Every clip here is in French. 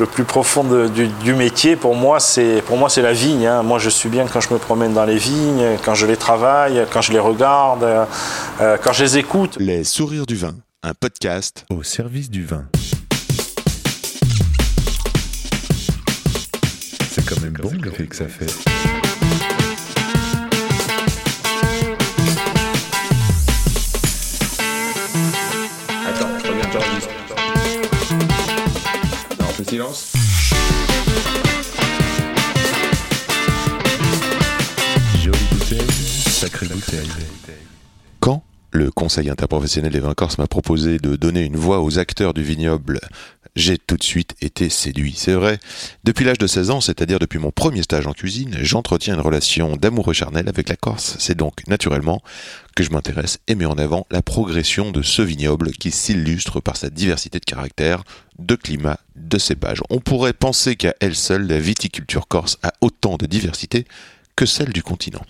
Le plus profond du, métier, pour moi, c'est pour moi c'est la vigne. Hein. Moi, je suis bien quand je me promène dans les vignes, quand je les travaille, quand je les regarde, euh, quand je les écoute. Les sourires du vin, un podcast au service du vin. C'est quand même bon l'effet que ça fait. Quand le Conseil interprofessionnel des vins corses m'a proposé de donner une voix aux acteurs du vignoble, j'ai tout de suite été séduit. C'est vrai, depuis l'âge de 16 ans, c'est-à-dire depuis mon premier stage en cuisine, j'entretiens une relation d'amour charnel avec la Corse. C'est donc naturellement que je m'intéresse et mets en avant la progression de ce vignoble qui s'illustre par sa diversité de caractères, de climat, de cépages. On pourrait penser qu'à elle seule, la viticulture corse a autant de diversité que celle du continent.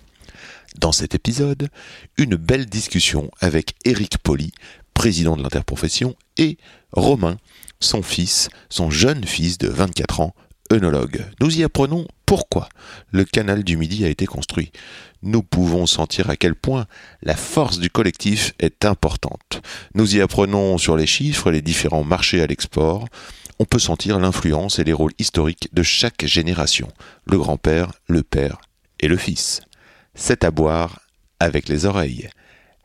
Dans cet épisode, une belle discussion avec Éric Poli, président de l'interprofession, et Romain, son fils, son jeune fils de 24 ans, Nous y apprenons pourquoi le canal du Midi a été construit. Nous pouvons sentir à quel point la force du collectif est importante. Nous y apprenons sur les chiffres, les différents marchés à l'export. On peut sentir l'influence et les rôles historiques de chaque génération, le grand-père, le père et le fils. C'est à boire avec les oreilles.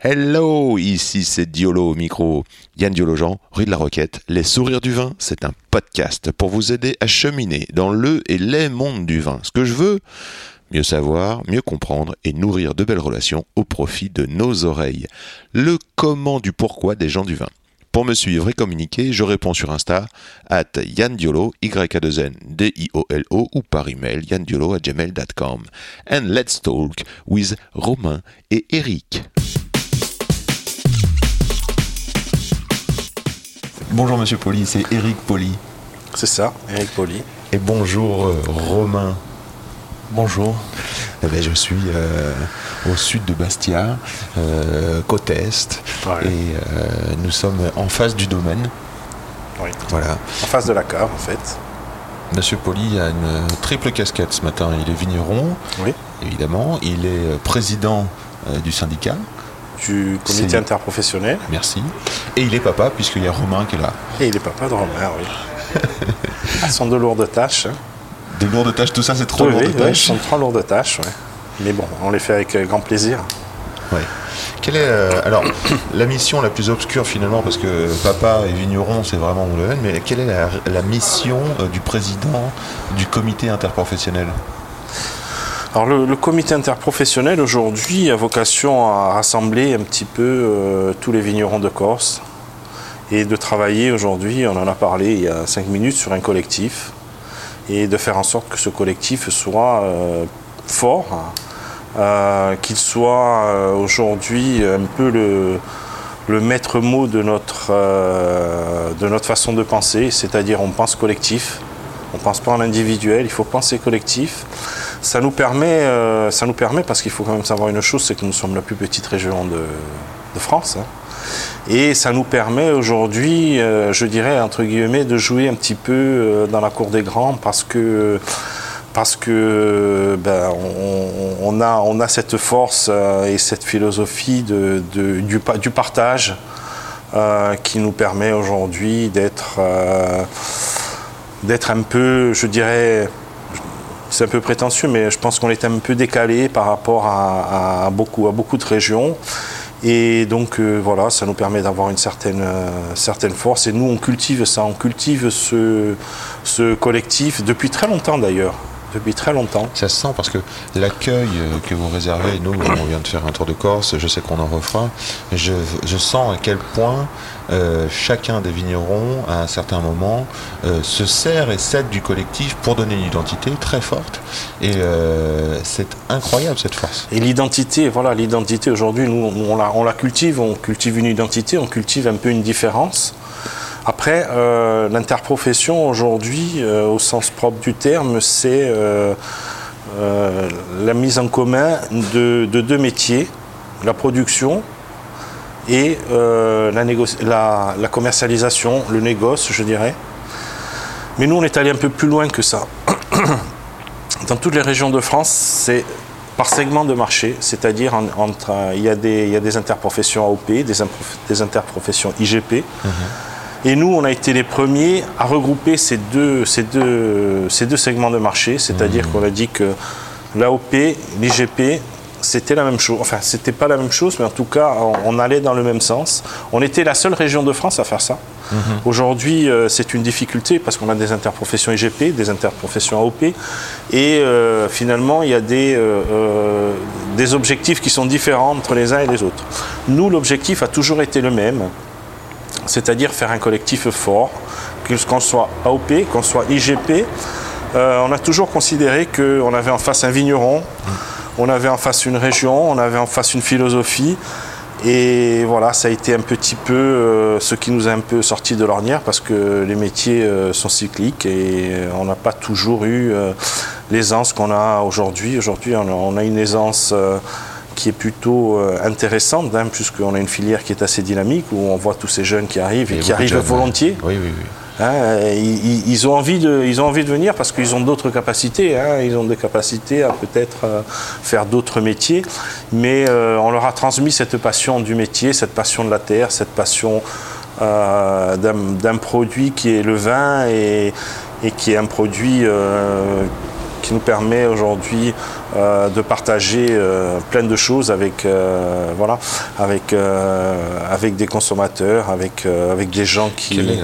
Hello, ici c'est Diolo au micro. Yann Diolo-Jean, rue de la Roquette. Les sourires du vin, c'est un podcast pour vous aider à cheminer dans le et les mondes du vin. Ce que je veux, mieux savoir, mieux comprendre et nourrir de belles relations au profit de nos oreilles. Le comment du pourquoi des gens du vin. Pour me suivre et communiquer, je réponds sur Insta at Yann Diolo, y a 2 n d i o l o ou par email gmail.com. And let's talk with Romain et Eric. Bonjour Monsieur Poli, c'est Eric Poli. C'est ça, Eric Poli. Et bonjour euh, Romain. Bonjour. Eh ben, je suis euh, au sud de Bastia, euh, côte est, et nous sommes en face du domaine. Oui. Voilà. En face de la cave, en fait. Monsieur Poli a une triple casquette ce matin. Il est vigneron, oui. évidemment. Il est président du syndicat du comité interprofessionnel. Merci. Et il est papa, puisqu'il y a Romain qui est là. Et il est papa de Romain, oui. Ce sont de lourdes tâches. Hein. De lourdes tâches, tout ça, c'est trop lourdes tâches. ce sont trop lourdes tâches, Mais bon, on les fait avec euh, grand plaisir. Ouais. Quelle est euh, alors la mission la plus obscure finalement parce que papa et vigneron c'est vraiment mon domaine mais quelle est la, mission euh, du président du comité interprofessionnel? Alors le, comité interprofessionnel aujourd'hui a vocation à rassembler un petit peu euh, tous les vignerons de Corse et de travailler aujourd'hui, on en a parlé il y a cinq minutes, sur un collectif et de faire en sorte que ce collectif soit euh, fort, euh, qu'il soit aujourd'hui un peu le, maître mot de notre, de notre façon de penser, c'est-à-dire on pense collectif, on ne pense pas en individuel, il faut penser collectif. Ça nous permet, euh, ça nous permet parce qu'il faut quand même savoir une chose, c'est que nous sommes la plus petite région de, France. Hein. Et ça nous permet aujourd'hui, euh, je dirais, entre guillemets, de jouer un petit peu euh, dans la cour des grands parce que parce que ben, on, a, on a cette force et cette philosophie de, du, partage qui nous permet aujourd'hui d'être un peu, je dirais, c'est un peu prétentieux, mais je pense qu'on est un peu décalé par rapport à, beaucoup, à beaucoup de régions. Et donc euh, voilà, ça nous permet d'avoir une certaine, euh, certaine force. Et nous, on cultive ça, on cultive ce, ce collectif depuis très longtemps d'ailleurs depuis très longtemps. Ça se sent parce que l'accueil euh, que vous réservez, nous, on vient de faire un tour de Corse, je sais qu'on en refera, je, je, sens à quel point euh, chacun des vignerons, à un certain moment, euh, se sert et cède du collectif pour donner une identité très forte. Et c'est incroyable cette force. Et l'identité, voilà, l'identité aujourd'hui, nous, on la, cultive, on cultive une identité, on cultive un peu une différence. Après, euh, l'interprofession aujourd'hui, euh, au sens propre du terme, c'est euh, la mise en commun de, deux métiers, la production et la, commercialisation, le négoce, je dirais. Mais nous, on est allé un peu plus loin que ça. Dans toutes les régions de France, c'est par segment de marché, c'est-à-dire entre, il, y a des, il y a des interprofessions AOP, des, des interprofessions IGP. Et nous, on a été les premiers à regrouper ces deux, ces deux, ces deux segments de marché, c'est-à-dire qu'on a dit que l'AOP, l'IGP, c'était la même chose. Enfin, c'était pas la même chose, mais en tout cas, on, allait dans le même sens. On était la seule région de France à faire ça. Mhm. Aujourd'hui, euh, c'est une difficulté parce qu'on a des interprofessions IGP, des interprofessions AOP, et euh, finalement, il y a des, euh, des objectifs qui sont différents entre les uns et les autres. Nous, l'objectif a toujours été le même, c'est-à-dire faire un collectif fort, qu'on soit AOP, qu'on soit IGP. on a toujours considéré qu'on avait en face un vigneron. Mhm on avait en face une région, on avait en face une philosophie. Et voilà, ça a été un petit peu euh, ce qui nous a un peu sorti de l'ornière parce que les métiers euh, sont cycliques et on n'a pas toujours eu euh, l'aisance qu'on a aujourd'hui. Aujourd'hui, on, a une aisance qui est plutôt intéressante, hein, puisqu'on a une filière qui est assez dynamique où on voit tous ces jeunes qui arrivent et, qui arrivent volontiers. Oui, oui, oui. Hein, ils, ont envie de, ils ont envie de venir parce qu'ils ont d'autres capacités. Hein. ils ont des capacités à peut-être euh, faire d'autres métiers. Mais euh, on leur a transmis cette passion du métier, cette passion de la terre, cette passion euh, d'un produit qui est le vin et, qui est un produit qui nous permet aujourd'hui de partager plein de choses avec, voilà, avec, avec des consommateurs, avec, avec des gens qui...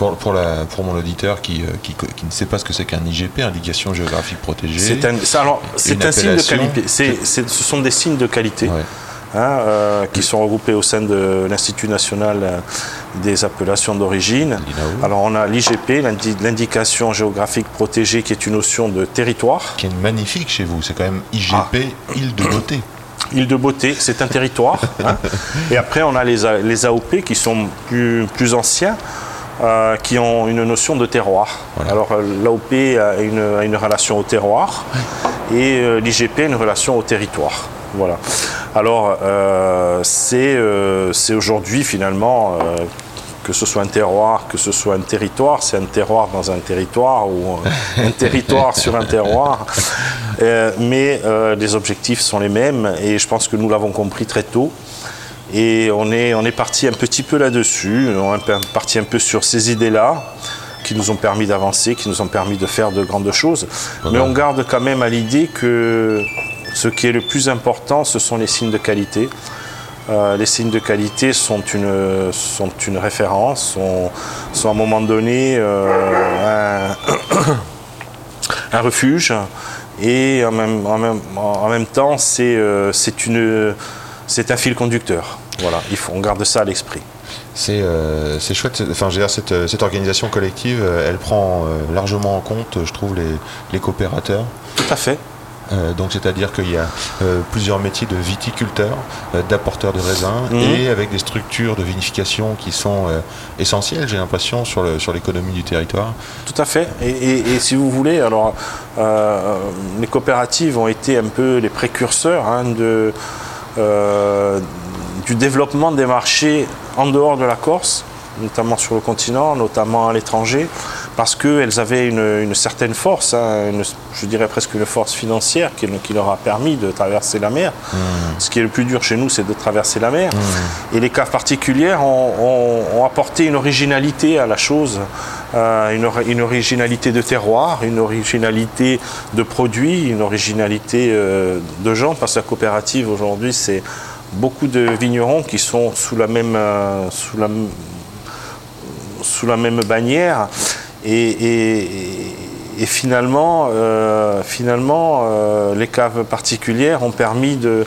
Pour, pour, la, pour mon auditeur qui, euh, qui, qui, ne sait pas ce que c'est qu'un IGP, indication géographique protégée. C'est un, alors, c'est un signe de qualité. ce sont des signes de qualité. Hein, euh, qui sont regroupés au sein de l'Institut national euh, des appellations d'origine. Alors on a l'IGP, l'indication géographique protégée, qui est une notion de territoire. Qui est magnifique chez vous, c'est quand même IGP, ah. île de beauté. Île de beauté, c'est un territoire. Hein. Et après on a les, les AOP qui sont plus, plus anciens. Euh, qui ont une notion de terroir. Alors euh, l'AOP a une, relation au terroir et euh, l'IGP a une relation au territoire. Voilà. Alors c'est aujourd'hui finalement que ce soit un terroir, que ce soit un territoire, c'est un terroir dans un territoire ou un territoire sur un terroir. mais les objectifs sont les mêmes et je pense que nous l'avons compris très tôt. Et on est, on est parti un petit peu là-dessus, on est parti un peu sur ces idées-là qui nous ont permis d'avancer, qui nous ont permis de faire de grandes choses. Mais on garde quand même à l'idée que ce qui est le plus important, ce sont les signes de qualité. Euh, les signes de qualité sont une, sont une référence, sont, sont à un moment donné euh, un, un, refuge et en même, en même, en même temps c'est euh, une c'est un fil conducteur. Voilà, il faut, on garde ça à l'esprit. C'est euh, chouette. Enfin, cette, euh, cette, organisation collective, euh, elle prend largement en compte, je trouve, les, les coopérateurs. Tout à fait. donc c'est-à-dire qu'il y a plusieurs métiers de viticulteurs, d'apporteurs de raisins mhm. et avec des structures de vinification qui sont essentielles, j'ai l'impression, sur l'économie sur du territoire. Tout à fait. Et, si vous voulez, alors les coopératives ont été un peu les précurseurs hein, de du développement des marchés en dehors de la Corse, notamment sur le continent, notamment à l'étranger, parce qu'elles avaient une, certaine force, hein, je dirais presque une force financière qui, leur a permis de traverser la mer. Mmh. Ce qui est le plus dur chez nous, c'est de traverser la mer. Mmh. Et les caves particulières ont, apporté une originalité à la chose, euh, une, originalité de terroir, une originalité de produits, une originalité euh, de gens, parce que la coopérative aujourd'hui, c'est beaucoup de vignerons qui sont sous la même, euh, sous la, sous la même bannière. Et, finalement, euh, finalement euh, les caves particulières ont permis de,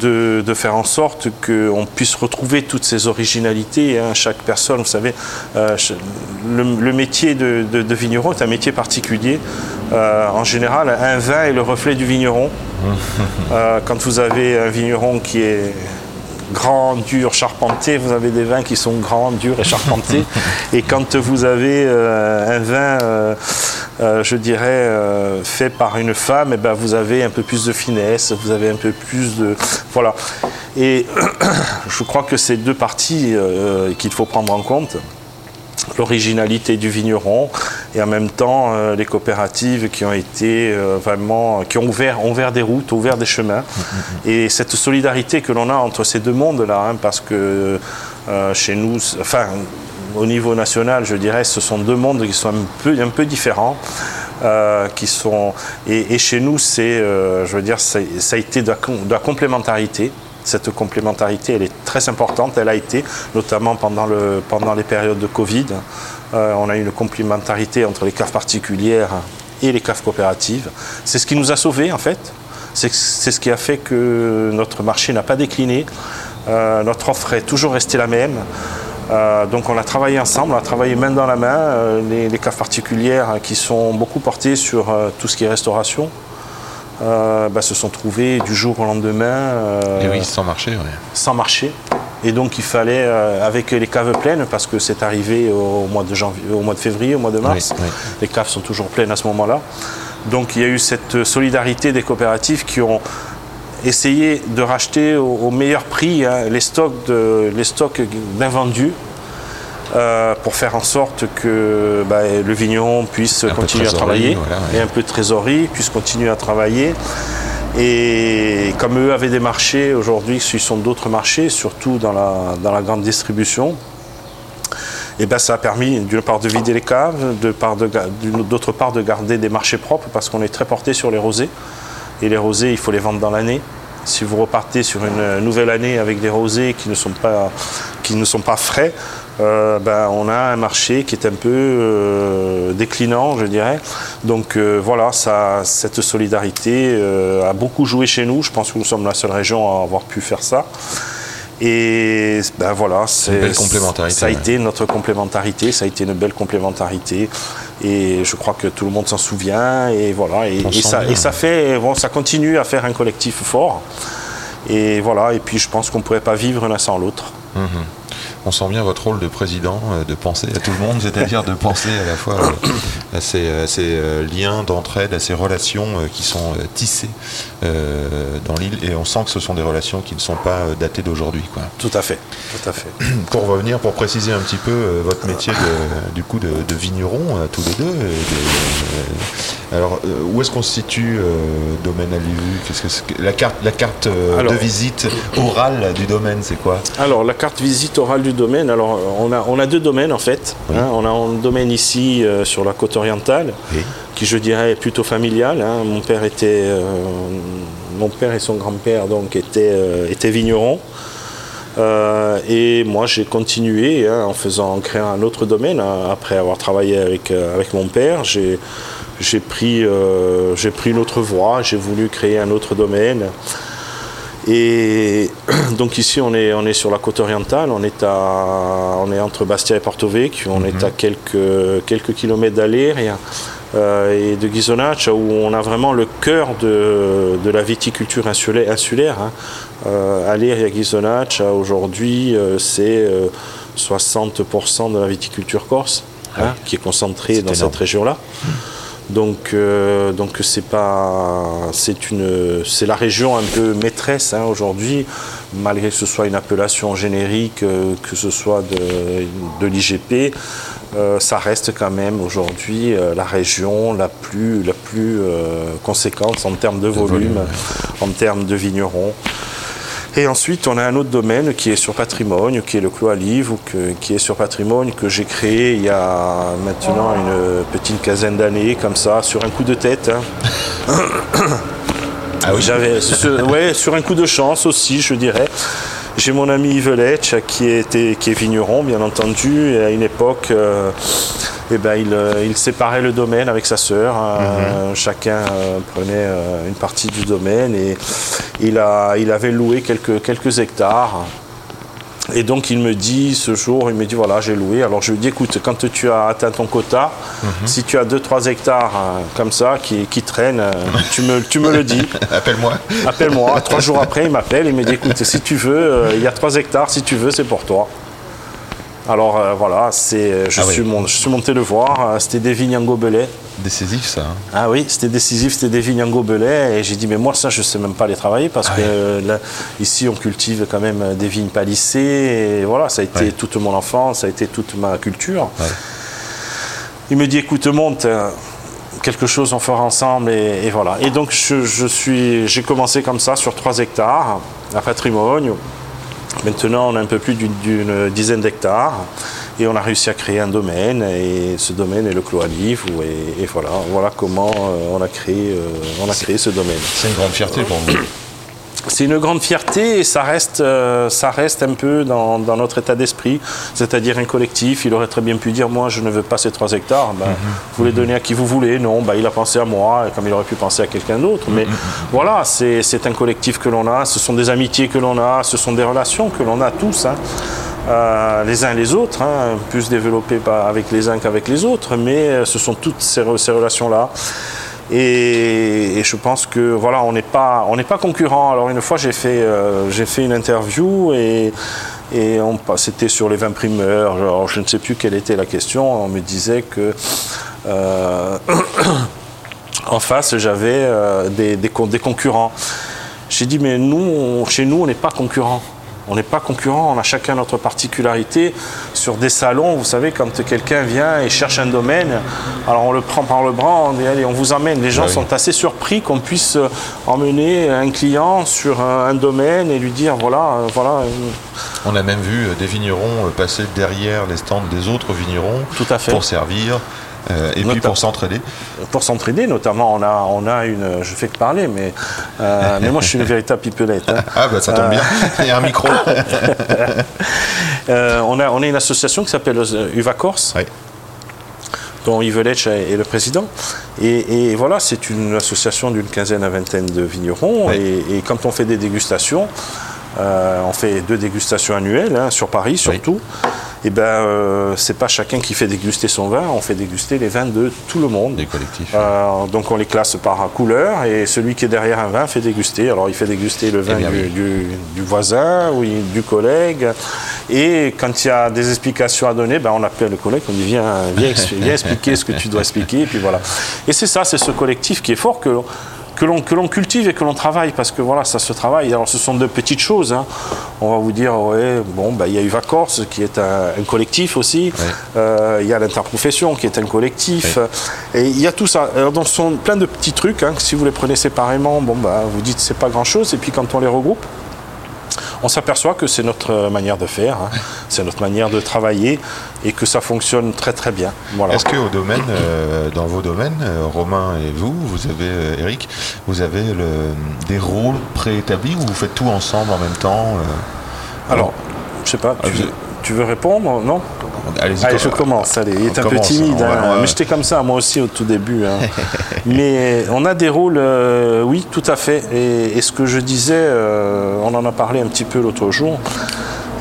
de, faire en sorte qu'on puisse retrouver toutes ces originalités. Hein. Chaque personne, vous savez, euh, le, métier de, de, vigneron est un métier particulier. en général, un vin est le reflet du vigneron. quand vous avez un vigneron qui est grand, dur, charpenté. Vous avez des vins qui sont grands, durs et charpentés. et quand vous avez euh, un vin, euh, euh, je dirais, fait par une femme, et eh ben, vous avez un peu plus de finesse, vous avez un peu plus de... Voilà. Et je crois que c'est deux parties qu'il faut prendre en compte. L'originalité du vigneron et en même temps euh, les coopératives qui ont été euh, vraiment qui ont ouvert, ouvert des routes, ouvert des chemins. Et cette solidarité que l'on a entre ces deux mondes là hein, parce que euh, chez nous enfin au niveau national je dirais ce sont deux mondes qui sont un peu, un peu différents qui sont et, chez nous c'est je veux dire ça, a été de la complémentarité cette complémentarité, est très importante. Elle a été, notamment pendant les périodes de Covid. Euh, on a eu une complémentarité entre les caves particulières et les caves coopératives. C'est ce qui nous a sauvés, en fait. C'est ce qui a fait que notre marché n'a pas décliné. Euh, notre offre est toujours restée la même. Euh, donc on a travaillé ensemble, on a travaillé main dans la main. les, les caves particulières qui sont beaucoup portées sur tout ce qui est restauration, euh, bah, se sont trouvés du jour au lendemain. Euh, Et oui, sans marché. Sans marché. Et donc il fallait, euh, avec les caves pleines, parce que c'est arrivé au mois de janvier, au mois de février, au mois de mars, les caves sont toujours pleines à ce moment-là. Donc il y a eu cette solidarité des coopératives qui ont essayé de racheter au, meilleur prix hein, les stocks d'invendus euh, pour faire en sorte que bah, le vigneron puisse continuer à travailler et un peu de trésorerie, puisse continuer à travailler. Et comme eux avaient des marchés, aujourd'hui ce sont d'autres marchés, surtout dans la, dans la grande distribution. Et ben, ça a permis d'une part de vider les caves, d'autre part de garder des marchés propres parce qu'on est très porté sur les rosés. Et les rosés, il faut les vendre dans l'année. Si vous repartez sur une nouvelle année avec des rosés qui ne sont pas, qui ne sont pas frais, euh, ben, on a un marché qui est un peu euh, déclinant, je dirais. Donc euh, voilà, ça, cette solidarité a beaucoup joué chez nous. Je pense que nous sommes la seule région à avoir pu faire ça. Et ben voilà, c'est, ça a été notre complémentarité, ça a été une belle complémentarité. Et je crois que tout le monde s'en souvient. Et voilà, et, ça, et ça, fait, bon, ça continue à faire un collectif fort. Et voilà, et puis je pense qu'on ne pourrait pas vivre l'un sans l'autre. Mhm on sent bien votre rôle de président, euh, de penser à tout le monde, c'est-à-dire de penser à la fois euh, à ces, euh, liens d'entraide, à ces relations qui sont tissées dans l'île, et on sent que ce sont des relations qui ne sont pas datées d'aujourd'hui. Tout à fait, tout à fait. Pour revenir, pour préciser un petit peu votre métier du coup de, vigneron, tous les deux. alors, où est-ce qu'on se situe, domaine à Qu'est-ce que la carte, la carte de visite orale du domaine, c'est quoi? Alors, la carte visite orale du domaine, alors on a, on a deux domaines en fait. Hein. on a un domaine ici euh, sur la côte orientale, qui je dirais est plutôt familial. Hein. Mon père était, euh, mon père et son grand-père donc étaient, euh, étaient vignerons. et moi j'ai continué hein, en faisant, en créant un autre domaine après avoir travaillé avec, avec mon père. J'ai, j'ai pris, j'ai pris une autre voie, j'ai voulu créer un autre domaine. Et donc ici, on est, on est sur la côte orientale, on est, à, on est entre Bastia et Porto Vecchio, on est mhm. à quelques, quelques kilomètres d'Aléria euh, et de Ghisonaccia, où on a vraiment le cœur de, de la viticulture insulaire. insulaire hein. Euh, Aléria Ghisonaccia, aujourd'hui, euh, c'est 60% de la viticulture corse, hein, qui est concentrée dans cette région-là. Donc, euh, donc c'est pas, c'est une, c'est la région un peu maîtresse hein, aujourd'hui, malgré que ce soit une appellation générique, euh, que ce soit de, de l'IGP, euh, ça reste quand même aujourd'hui la région la plus, la plus conséquente en termes de, volume, en termes de vignerons. Et ensuite, on a un autre domaine qui est sur patrimoine, qui est le Clos à Livre, ou qui est sur patrimoine, que j'ai créé il y a maintenant une petite quinzaine d'années, comme ça, sur un coup de tête. Hein. ah oui J'avais, ouais, sur un coup de chance aussi, je dirais. J'ai mon ami Yves qui, était, qui est vigneron, bien entendu, et à une époque, euh, eh ben, euh, il, séparait le domaine avec sa sœur. Hein. Mhm. chacun euh, prenait euh, une partie du domaine et il, a, il avait loué quelques, quelques hectares. Et donc il me dit ce jour, il me dit voilà j'ai loué. Alors je lui dis écoute quand tu as atteint ton quota, mhm. si tu as 2-3 hectares comme ça qui, qui traînent, tu, me, tu me le dis. Appelle-moi. Appelle-moi. Trois jours après il m'appelle, il me dit écoute si tu veux, il y a 3 hectares, si tu veux c'est pour toi. Alors euh, voilà, c'est, je, Ah oui. suis mon- je suis monté le voir. euh, C'était des vignes en gobelet. Décisif ça. hein. Ah oui, c'était décisif, c'était des vignes en gobelet. Et j'ai dit, mais moi, ça, je sais même pas les travailler parce Ah que euh, là, ici, on cultive quand même euh, des vignes palissées. Et voilà, ça a été toute mon enfance, ça a été toute ma culture. Il me dit, écoute, monte. euh, Quelque chose on fera ensemble et, et voilà. Et donc je, je suis, j'ai commencé comme ça sur 3 hectares à patrimoine. Maintenant on a un peu plus d'une, dizaine d'hectares et on a réussi à créer un domaine et ce domaine est le Clos à Livre et, et voilà, voilà comment euh, on a créé, euh, on a créé ce domaine. C'est une grande fierté pour vous. C'est une grande fierté et ça reste, euh, ça reste un peu dans, dans notre état d'esprit, c'est-à-dire un collectif. Il aurait très bien pu dire Moi, je ne veux pas ces 3 hectares, ben, vous les donnez à qui vous voulez. Non, ben, il a pensé à moi, comme il aurait pu penser à quelqu'un d'autre. Mais voilà, c'est un collectif que l'on a, ce sont des amitiés que l'on a, ce sont des relations que l'on a tous. hein. Euh, les uns les autres, hein, plus développées avec les uns qu'avec les autres, mais euh, ce sont toutes ces relations-là. Et, je pense que voilà, on n'est pas, on n'est pas concurrents. Alors une fois, j'ai fait, euh, j'ai fait une interview et, c'était sur les vins primeurs. Alors, je ne sais plus quelle était la question. On me disait que euh, en face, j'avais euh, des, des con- des concurrents. J'ai dit, mais nous, chez nous, on n'est pas concurrents. On n'est pas concurrents, on a chacun notre particularité. Sur des salons, vous savez, quand quelqu'un vient et cherche un domaine, alors on le prend par le bras, on dit, allez, on vous emmène. Les gens oui. sont assez surpris qu'on puisse euh, emmener un client sur un, domaine et lui dire, voilà, euh, voilà, euh, On a même vu des vignerons passer derrière les stands des autres vignerons Tout à fait. pour servir euh, et puis pour s'entraider. pour s'entraider, notamment, on a, on a une, je fais que parler, mais, euh, mais moi je suis une véritable pipelette. hein. Ah bah ça tombe bien, il y a un micro. Euh, on, a, on a une association qui s'appelle euh, Uva Corse, dont Yves Letch est le président. Et, et voilà, c'est une association d'une quinzaine à vingtaine de vignerons. Et, et quand on fait des dégustations, euh, on fait deux dégustations annuelles hein, sur Paris surtout. Et ben, euh, c'est pas chacun qui fait déguster son vin, on fait déguster les vins de tout le monde. Des collectifs. Euh, donc on les classe par couleur et celui qui est derrière un vin fait déguster. Alors il fait déguster le vin Eh bien, du, oui. du- du voisin ou du collègue. Et quand il y a des explications à donner, ben, on appelle le collègue, on dit viens, viens, viens expliquer ce que tu dois expliquer. Et puis voilà. Et c'est ça, c'est ce collectif qui est fort que que l'on, que l'on cultive et que l'on travaille, parce que voilà, ça se travaille. Alors ce sont de petites choses. hein. On va vous dire, ouais, bon, ben, il y a Uva Corse qui est un, un collectif aussi. Ouais. Euh, il y a l'interprofession qui est un collectif. Et il y a tout ça. Alors, donc, ce sont plein de petits trucs. hein, que si vous les prenez séparément, bon, bah, vous dites c'est pas grand chose. Et puis quand on les regroupe, on s'aperçoit que c'est notre euh, manière de faire, hein. c'est notre manière de travailler et que ça fonctionne très très bien. Voilà. Est-ce que au domaine, euh, dans vos domaines, euh, Romain et vous, vous avez Eric, vous avez le- des rôles préétablis ou vous faites tout ensemble en même temps euh? Alors, je sais pas, tu, Ah, tu veux répondre Non. Allez, je commence. Allez, il est un peu timide, hein, va- mais j'étais comme ça moi aussi au tout début. hein. mais on a des rôles, euh, oui, tout à fait. Et, et ce que je disais, euh, on en a parlé un petit peu l'autre jour.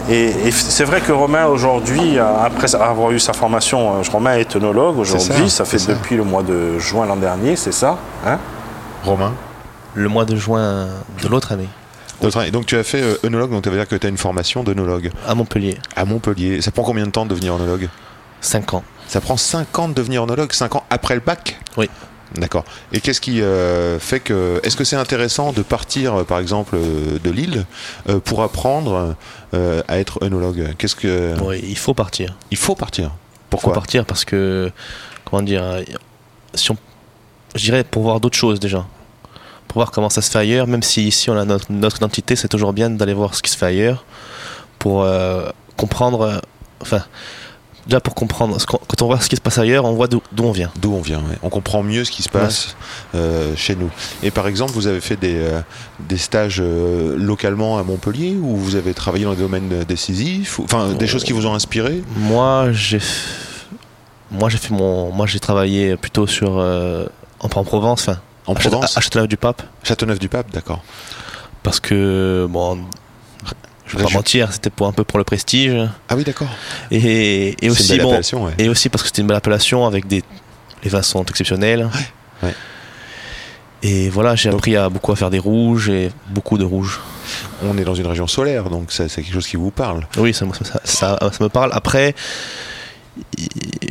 Et, et c'est vrai que Romain aujourd'hui, après avoir eu sa formation, euh, Romain est œnologue aujourd'hui. ça, Ça, fait ça. depuis le mois de juin l'an dernier, c'est ça hein Romain. Le mois de juin de l'autre année, Donc tu as fait euh, œnologue, donc ça veut dire que tu as une formation d'œnologue à Montpellier. à Montpellier. Ça prend combien de temps de devenir œnologue? 5 ans. Ça prend 5 ans de devenir œnologue, 5 ans après le bac? Oui. D'accord. Et qu'est-ce qui euh, fait que. Est-ce que c'est intéressant de partir, euh, par exemple, de Lille euh, pour apprendre à être œnologue? Qu'est-ce que. Oui, il faut partir. Il faut partir. Il Pourquoi faut partir parce que, comment dire, si on, je dirais pour voir d'autres choses déjà. Voir comment ça se fait ailleurs, même si ici on a notre, notre identité, c'est toujours bien d'aller voir ce qui se fait ailleurs pour euh, comprendre. euh, enfin, déjà pour comprendre. Quand on voit ce qui se passe ailleurs, on voit d'où on vient. D'où on vient. ouais. On comprend mieux ce qui se passe euh, chez nous. Et par exemple, vous avez fait des, euh, des stages euh, localement à Montpellier ou vous avez travaillé dans des domaines décisifs Enfin, des choses qui vous ont inspiré? Moi, j'ai, moi j'ai fait mon, moi j'ai travaillé plutôt sur en, en Provence, enfin En à Châte- Provence à Châteauneuf-du-Pape. Châteauneuf-du-Pape, d'accord. parce que bon je vais pas mentir c'était pour un peu pour le prestige Ah oui, d'accord. et, et C'est une aussi belle bon ouais. et aussi parce que c'était une belle appellation avec des les vins sont exceptionnels ouais. et voilà j'ai appris à beaucoup à faire des rouges et beaucoup de rouges on est dans une région solaire, donc c'est quelque chose qui vous parle. Oui, ça, me- ça- ça- ça me parle. Après,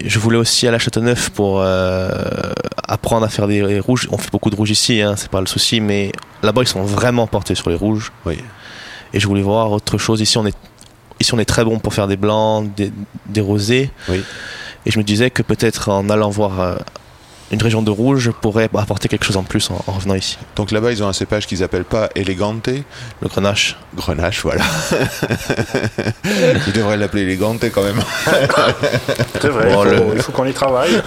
je voulais aussi aller à Châteauneuf pour euh, apprendre à faire des rouges. On fait beaucoup de rouges ici, hein, c'est pas le souci, mais là-bas ils sont vraiment portés sur les rouges. Oui. Et je voulais voir autre chose. Ici, on est, ici, on est très bon pour faire des blancs, des, des rosés. Oui. Et je me disais que peut-être en allant voir euh, une région de rouge, je pourrais apporter quelque chose en plus en, en revenant ici. Donc là-bas, ils ont un cépage qu'ils appellent pas Elegante, Le grenache. Grenache, voilà. ils devraient l'appeler Elegante quand même. C'est vrai, Bon, il faut, le- il faut qu'on y travaille.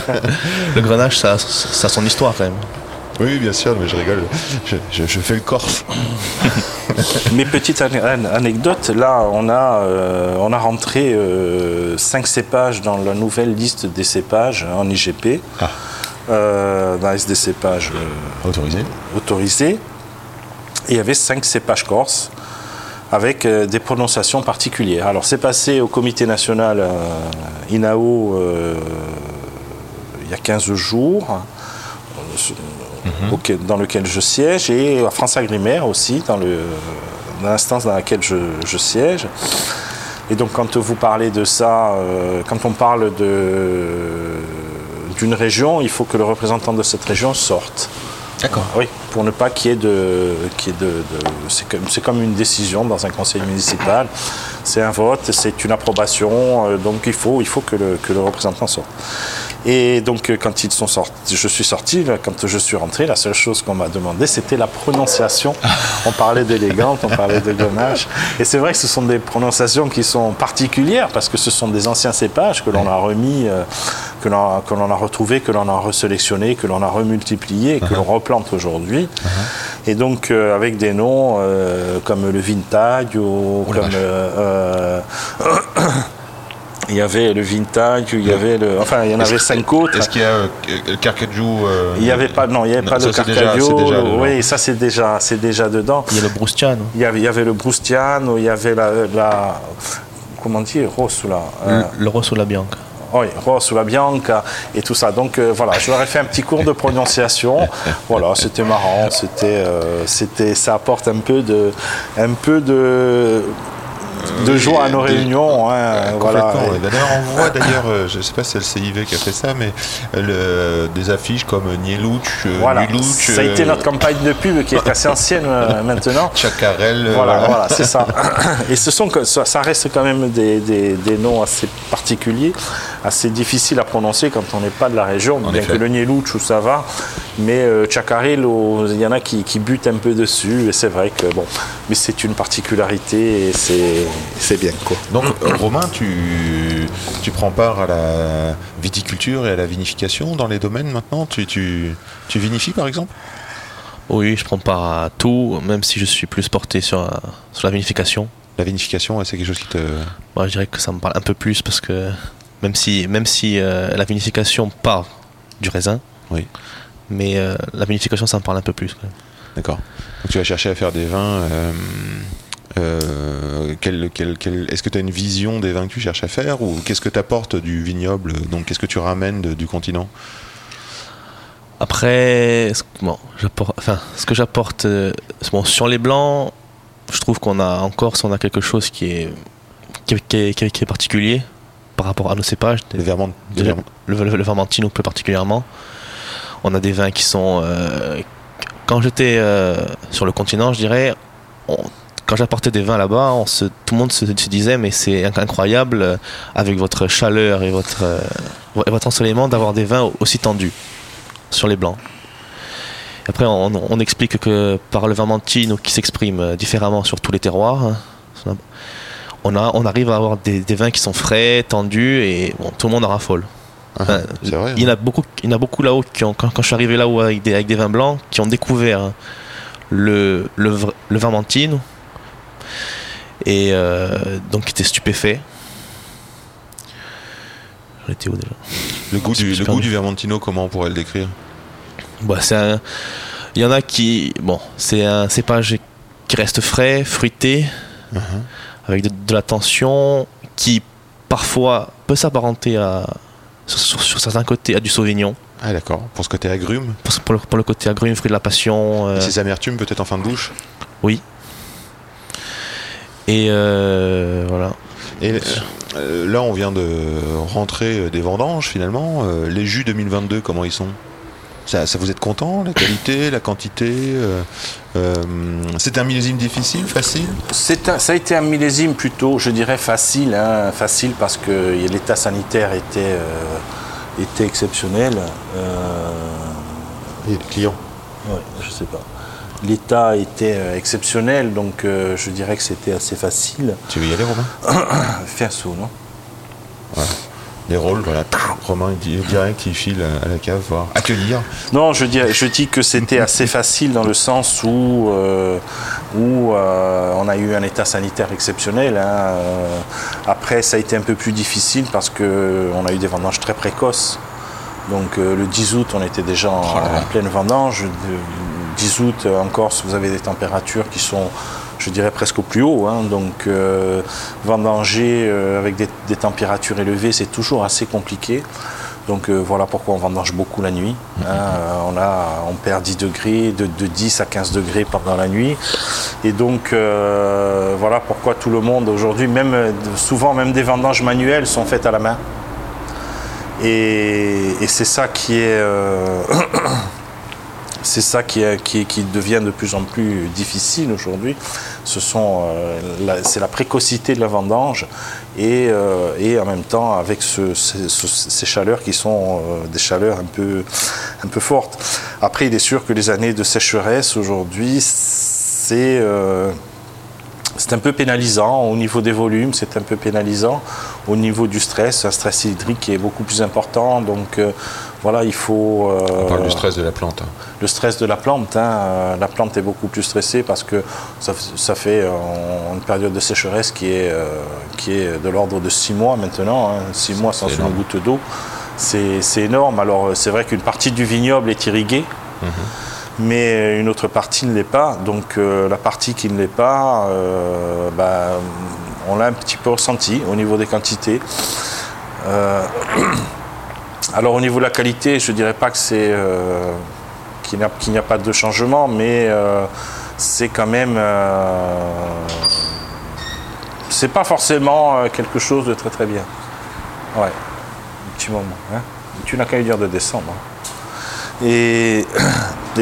Le grenache, ça, ça a son histoire quand même. Oui, bien sûr, mais je rigole. Je, je- je fais le corse. Mais petite ane- anecdote, là on a, euh, on a rentré 5 cépages dans la nouvelle liste des cépages en IGP, Ah. euh, dans la liste des cépages euh, Autorisé. autorisés. Et il y avait 5 cépages corses avec euh, des prononciations particulières. Alors c'est passé au comité national euh, INAO euh, il y a 15 jours. Auquel- dans lequel je siège, et à France Agrimaire aussi, dans l'instance dans laquelle je, je siège. Et donc quand vous parlez de ça, euh, quand on parle d'une région, il faut que le représentant de cette région sorte. D'accord. Oui, pour ne pas qu'il y ait de. ait de, de- c'est, comme, c'est comme une décision dans un conseil municipal. C'est un vote, c'est une approbation, euh, donc il faut, il faut que, le, que le représentant sorte. Et donc euh, quand ils sont sortis, je suis sorti, quand je suis rentré, la seule chose qu'on m'a demandé, c'était la prononciation. On parlait d'élégante, on parlait de gommage. Et c'est vrai que ce sont des prononciations qui sont particulières parce que ce sont des anciens cépages que l'on a remis, euh, que l'on a- que l'on a retrouvé, que l'on a resélectionné, que l'on a remultiplié, et que l'on replante aujourd'hui. Et donc euh, avec des noms euh, comme le vintage ou Oh comme euh, euh, il y avait le vintage, il y avait le, enfin il y en avait cinq autres. Est-ce qu'il y a euh, le Carcajou euh, Il n'y avait pas, non, il y avait Non, pas le oui, ça c'est déjà, c'est déjà dedans. Il y a le Broustian. Il y avait, il y avait le Broustiano, il y avait la, la comment dire, Rossula. euh, Le, le Rosso la Bianca. oui, Rossula Bianca et tout ça. Donc euh, voilà, je leur ai fait un petit cours de prononciation. voilà, c'était marrant, c'était, euh, c'était, ça apporte un peu de, un peu de, de joie à nos des- réunions. hein, voilà. D'ailleurs, on voit d'ailleurs, euh, je ne sais pas si c'est le CIV qui a fait ça, mais euh, le- des affiches comme Nielouch, euh, Voilà, ça a été notre campagne de pub qui est assez ancienne maintenant. Chacarel, Voilà, voilà, c'est ça. Et ce sont ça, reste quand même des, des- des noms assez particuliers, assez difficiles à prononcer quand on n'est pas de la région. En bien effet. que le Nielouch, ça va, mais euh, Chacaril, oh, il y en a qui, qui butent un peu dessus. Et c'est vrai que bon, mais c'est une particularité et c'est c'est bien quoi. Donc, euh, Romain, tu, tu prends part à la viticulture et à la vinification dans les domaines maintenant tu, tu, tu vinifies par exemple? Oui, je prends part à tout, même si je suis plus porté sur, la- sur la vinification. La vinification, c'est quelque chose qui te. Moi, je dirais que ça me parle un peu plus parce que même si, même si euh, la vinification part du raisin, Oui. mais euh, la vinification, ça me parle un peu plus. D'accord. Donc, tu vas chercher à faire des vins. euh, euh, quel- quel- quel- Est-ce que tu as une vision des vins que tu cherches à faire ou qu'est-ce que tu apportes du vignoble Donc, qu'est-ce que tu ramènes de- du continent? Après, ce, bon, enfin, ce que j'apporte euh, bon, sur les blancs, je trouve qu'on a en Corse, on a quelque chose qui est, qui, est- qui est- qui est- qui est particulier par rapport à nos cépages. Les Déjà, Vermont- le, le, le Vermentino plus particulièrement. On a des vins qui sont. euh, quand j'étais sur le continent, je dirais, on- quand j'apportais des vins là-bas, on se, tout le monde se, se disait mais c'est inc- incroyable euh, avec votre chaleur et votre, euh, votre ensoleillement d'avoir des vins aussi tendus sur les blancs. Après, on, on explique que par le Vermentino qui s'exprime euh, différemment sur tous les terroirs, hein, on, a, on arrive à avoir des, des vins qui sont frais, tendus et bon, tout le monde en raffole. Ah, Enfin, vrai. Il y en a beaucoup, il y en a beaucoup là-haut qui ont, quand, quand je suis arrivé là-haut avec des, avec des vins blancs, qui ont découvert hein, le, le, le Vermentino et euh, donc. J'en étais où déjà Le goût, du, le goût du Vermentino, comment on pourrait le décrire Bah, c'est un- Il y en a qui. Bon, c'est un cépage qui reste frais, fruité, Uh-huh. avec de, de la tension, qui parfois peut s'apparenter à. Sur, sur- sur certains côtés, à du Sauvignon. Ah, d'accord. Pour ce côté agrume, Pour, pour le, pour le côté agrume, fruit de la passion. euh, et ces amertumes peut-être en fin de bouche oui. Et euh, voilà. Et euh, là, on vient de rentrer euh, des vendanges finalement. Euh, les jus 2022, comment ils sont? Ça, ça vous êtes content La qualité, la quantité euh, euh, C'est un millésime difficile, facile? C'est un- ça a été un millésime plutôt, je dirais, facile. hein, facile parce que l'état sanitaire était, euh, était exceptionnel. Euh, Et le client? ouais, je sais pas. L'état était euh, exceptionnel, donc euh, je dirais que c'était assez facile. Tu veux y aller, Romain Fais un saut, non? Les rôles, voilà. Romain, il dit- direct, il file à la cave voir. Accueillir. Non, je dis, je dis que c'était assez facile dans le sens où, euh, où euh, on a eu un état sanitaire exceptionnel. hein. Après, ça a été un peu plus difficile parce qu'on a eu des vendanges très précoces. Donc euh, le 10 août, on était déjà en, Oh en pleine vendange. Le 10 août, euh, en Corse, vous avez des températures qui sont, je dirais, presque au plus haut. hein. Donc euh, vendanger euh, avec des, des températures élevées, c'est toujours assez compliqué. Donc euh, voilà pourquoi on vendange beaucoup la nuit. hein. Euh, on, a, on perd 10 degrés, de, de 10 à 15 degrés pendant la nuit. Et donc voilà pourquoi tout le monde aujourd'hui, même souvent même des vendanges manuelles sont faites à la main. Et, et c'est ça qui est, c'est ça qui, devient de plus en plus difficile aujourd'hui. Ce sont, euh, c'est la précocité de la vendange et, euh, et en même temps avec ce- ce- ce- ces chaleurs qui sont euh, des chaleurs un peu, un peu fortes. Après, il est sûr que les années de sécheresse aujourd'hui, c'est c'est un peu pénalisant au niveau des volumes, c'est un peu pénalisant au niveau du stress, un stress hydrique qui est beaucoup plus important. Donc voilà, il faut. euh, On parle du stress de la plante. hein. le stress de la plante. hein, euh, la plante est beaucoup plus stressée parce que ça, ça fait euh, une période de sécheresse qui est, euh, qui est de l'ordre de 6 mois maintenant. 6 mois sans une goutte d'eau. C'est énorme. Alors euh, c'est vrai qu'une partie du vignoble est irriguée. Mais une autre partie ne l'est pas. Donc euh, la partie qui ne l'est pas, euh, bah, on l'a un petit peu ressenti au niveau des quantités. Euh, alors au niveau de la qualité, je ne dirais pas que c'est euh, qu'il n'y a, pas de changement, mais euh, c'est quand même euh, c'est pas forcément quelque chose de très très bien. Ouais, un petit moment. hein. Tu n'as qu'à lui dire de descendre. hein. Et,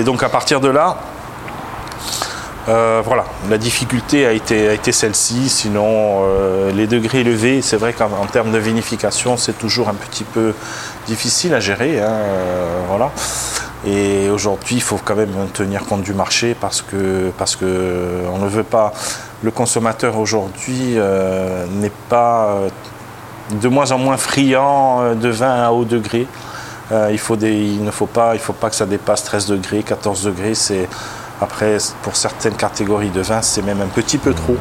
donc à partir de là, voilà, la difficulté a été, celle-ci. Sinon, les degrés élevés, c'est vrai qu'en en termes de vinification, c'est toujours un petit peu difficile à gérer. hein, euh, voilà. Et aujourd'hui, il faut quand même tenir compte du marché parce que, parce que on ne veut pas. Le consommateur aujourd'hui euh, n'est pas euh, de moins en moins friand de vin à haut degré. Il, faut des, il ne faut pas, il faut pas que ça dépasse 13 degrés, 14 degrés. C'est après pour certaines catégories de vin, c'est même un petit peu trop.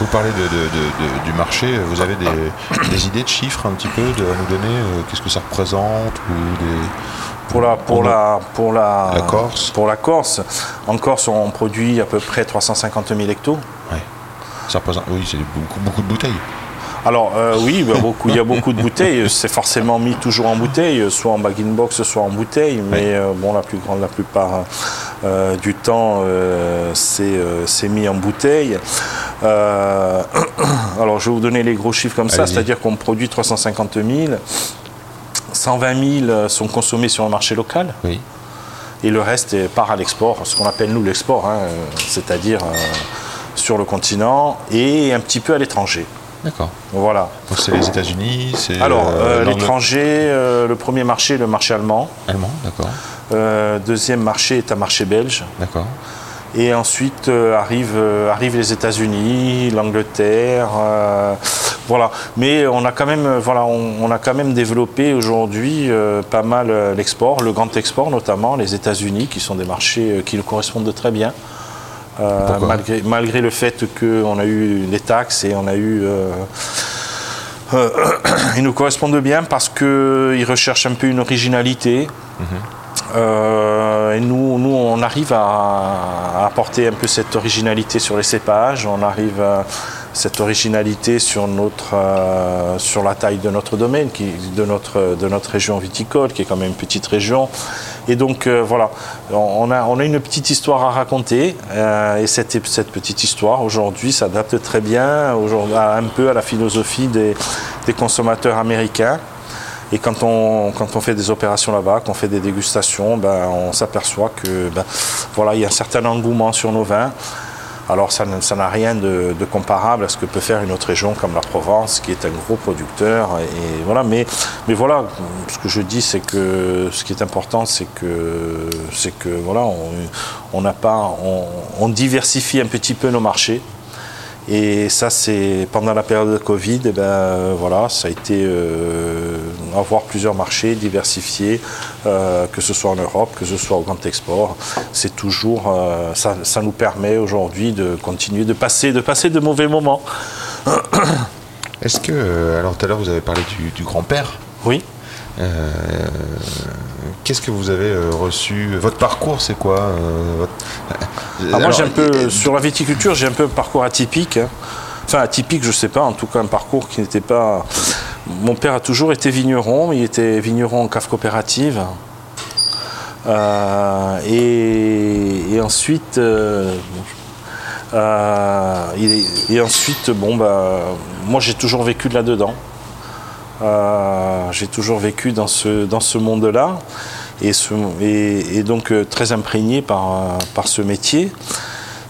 Vous parlez de, de- de- de- du marché, vous avez des, des idées de chiffres un petit peu de, à nous donner euh, Qu'est-ce que ça représente ou des... Pour la, pour Pour la, pour la, La Corse. Pour la Corse. En Corse, on produit à peu près 350 000 hectos. Ouais. Ça représente, oui, c'est beaucoup, beaucoup de bouteilles. Alors euh, oui, bah, beaucoup, il y a beaucoup de bouteilles. C'est forcément mis toujours en bouteille, soit en bag-in-box, soit en bouteille. Mais euh, bon, la plus grande, la plupart euh, du temps, c'est mis en bouteille. Alors je vais vous donner les gros chiffres comme ça, c'est-à-dire qu'on produit 350 000. 120 000 sont consommés sur le marché local Oui. et le reste est- part à l'export, ce qu'on appelle nous l'export, hein, c'est-à-dire sur le continent et un petit peu à l'étranger. D'accord. Voilà. Donc c'est les États-Unis, c'est. Alors, euh, euh, l'Angleterre- l'étranger, euh, le premier marché, le marché allemand. Allemand, d'accord. Euh, deuxième marché est un marché belge. D'accord. Et ensuite euh, arrivent euh, arrivent les États-Unis, l'Angleterre, euh, voilà. Mais on a quand même, euh, voilà, on, on a quand même développé aujourd'hui euh, pas mal euh, l'export, le grand export notamment, les États-Unis, qui sont des marchés euh, qui nous correspondent de très bien. Euh, malgré, malgré le fait qu'on a eu les taxes et on a eu. euh, euh, ils nous correspondent bien parce qu'ils recherchent un peu une originalité. Euh, et nous, nous, on arrive à, à apporter un peu cette originalité sur les cépages, on arrive à cette originalité sur, notre, euh, sur la taille de notre domaine, qui, de, notre, de notre région viticole, qui est quand même une petite région. Et donc euh, voilà, on a, on a une petite histoire à raconter, euh, et cette, cette petite histoire aujourd'hui s'adapte très bien un peu à la philosophie des, consommateurs américains. Et quand on, quand on fait des opérations là-bas, qu'on fait des dégustations, ben, on s'aperçoit que ben, voilà, il y a un certain engouement sur nos vins. Alors ça n'a rien de, comparable à ce que peut faire une autre région comme la Provence, qui est un gros producteur. Et voilà, mais, mais voilà, ce que je dis, c'est que ce qui est important, c'est que, c'est que voilà, on, pas, on diversifie un petit peu nos marchés. Et ça, c'est pendant la période de Covid, eh ben, euh, voilà, ça a été euh, avoir plusieurs marchés diversifiés, euh, que ce soit en Europe, que ce soit au grand export. C'est toujours, euh, ça, ça nous permet aujourd'hui de continuer de passer, de passer de mauvais moments. Est-ce que, alors tout à l'heure vous avez parlé du, du grand-père? Oui. Euh, Qu'est-ce que vous avez euh, reçu? Votre parcours, c'est quoi euh, votre- Ah, moi, j'ai un peu, sur la viticulture, j'ai un peu un parcours atypique. hein. Enfin, atypique, je sais pas, en tout cas, un parcours qui n'était pas. Mon père a toujours été vigneron, il était vigneron en cave coopérative. Euh, et, et ensuite. euh, euh, et, et ensuite, bon, bah, moi, j'ai toujours vécu de là-dedans. Euh, j'ai toujours vécu dans ce, dans ce monde-là et, ce- et- et donc euh, très imprégné par, euh, par ce métier.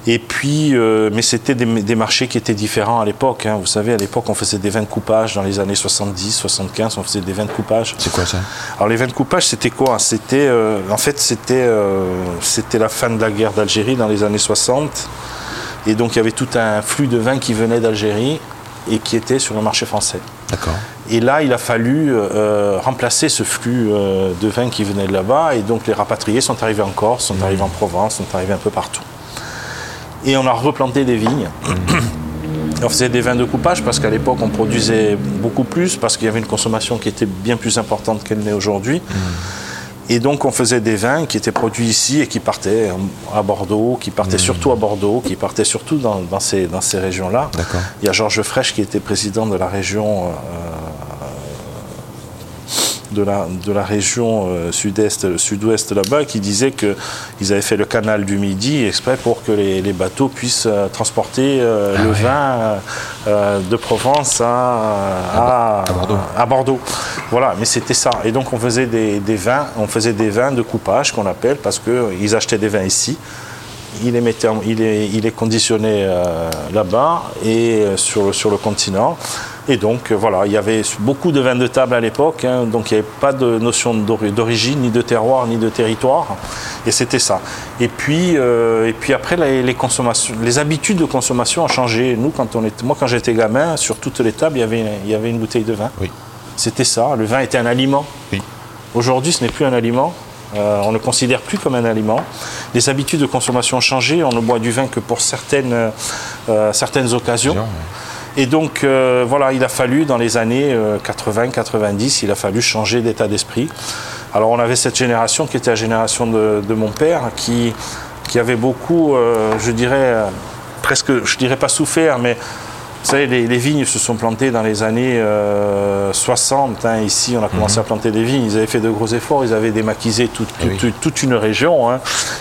Et puis, euh, mais c'était des, des marchés qui étaient différents à l'époque. hein. Vous savez, à l'époque, on faisait des vins de coupage dans les années 70, 75, on faisait des vins de coupage. C'est quoi ça? Alors les vins de coupage, c'était quoi? C'était, euh, en fait, c'était, euh, c'était la fin de la guerre d'Algérie dans les années 60, et donc il y avait tout un flux de vins qui venait d'Algérie et qui était sur le marché français. D'accord. Et là, il a fallu euh, remplacer ce flux euh, de vins qui venait de là-bas, et donc les rapatriés sont arrivés en Corse, sont arrivés en Provence, sont arrivés un peu partout. Et on a replanté des vignes. On faisait des vins de coupage parce qu'à l'époque on produisait beaucoup plus, parce qu'il y avait une consommation qui était bien plus importante qu'elle n'est aujourd'hui. Et donc on faisait des vins qui étaient produits ici et qui partaient à Bordeaux, qui partaient surtout à Bordeaux, qui partaient surtout dans, dans ces, dans ces régions-là. Il y a Georges Frêche qui était président de la région, euh, de la, de la région euh, sud-est, sud-ouest là-bas, qui disait qu'ils avaient fait le canal du Midi exprès pour que les, les bateaux puissent euh, transporter euh, le vin euh, de Provence à, à- à Bordeaux. à Bordeaux. Voilà, mais c'était ça. Et donc on faisait des, des vins, on faisait des vins de coupage qu'on appelle parce qu'ils achetaient des vins ici. Il les, mettait il les, il les conditionnait euh, là-bas et sur, le- sur le continent. Et donc euh, voilà, il y avait beaucoup de vins de table à l'époque, hein, donc il n'y avait pas de notion d'ori- d'origine, ni de terroir, ni de territoire. Et c'était ça. Et puis, euh, et puis après, les, les consommations, les habitudes de consommation ont changé. Nous, quand on était, moi, quand j'étais gamin, sur toutes les tables, il y avait, il y avait une bouteille de vin. Oui. C'était ça. Le vin était un aliment. Oui. Aujourd'hui, ce n'est plus un aliment. Euh, on ne le considère plus comme un aliment. Les habitudes de consommation ont changé. On ne boit du vin que pour certaines, euh, certaines occasions. Bien. Et donc, euh, voilà, il a fallu, dans les années 80-90, il a fallu changer d'état d'esprit. Alors, on avait cette génération qui était la génération de, mon père, qui, qui avait beaucoup, euh, je dirais, euh, presque, je dirais pas souffert, mais vous savez, les, les vignes se sont plantées dans les années euh, 60. hein. Ici, on a commencé à planter des vignes. Ils avaient fait de gros efforts. Ils avaient démaquisé toute, Ah oui. toute- toute une région. hein.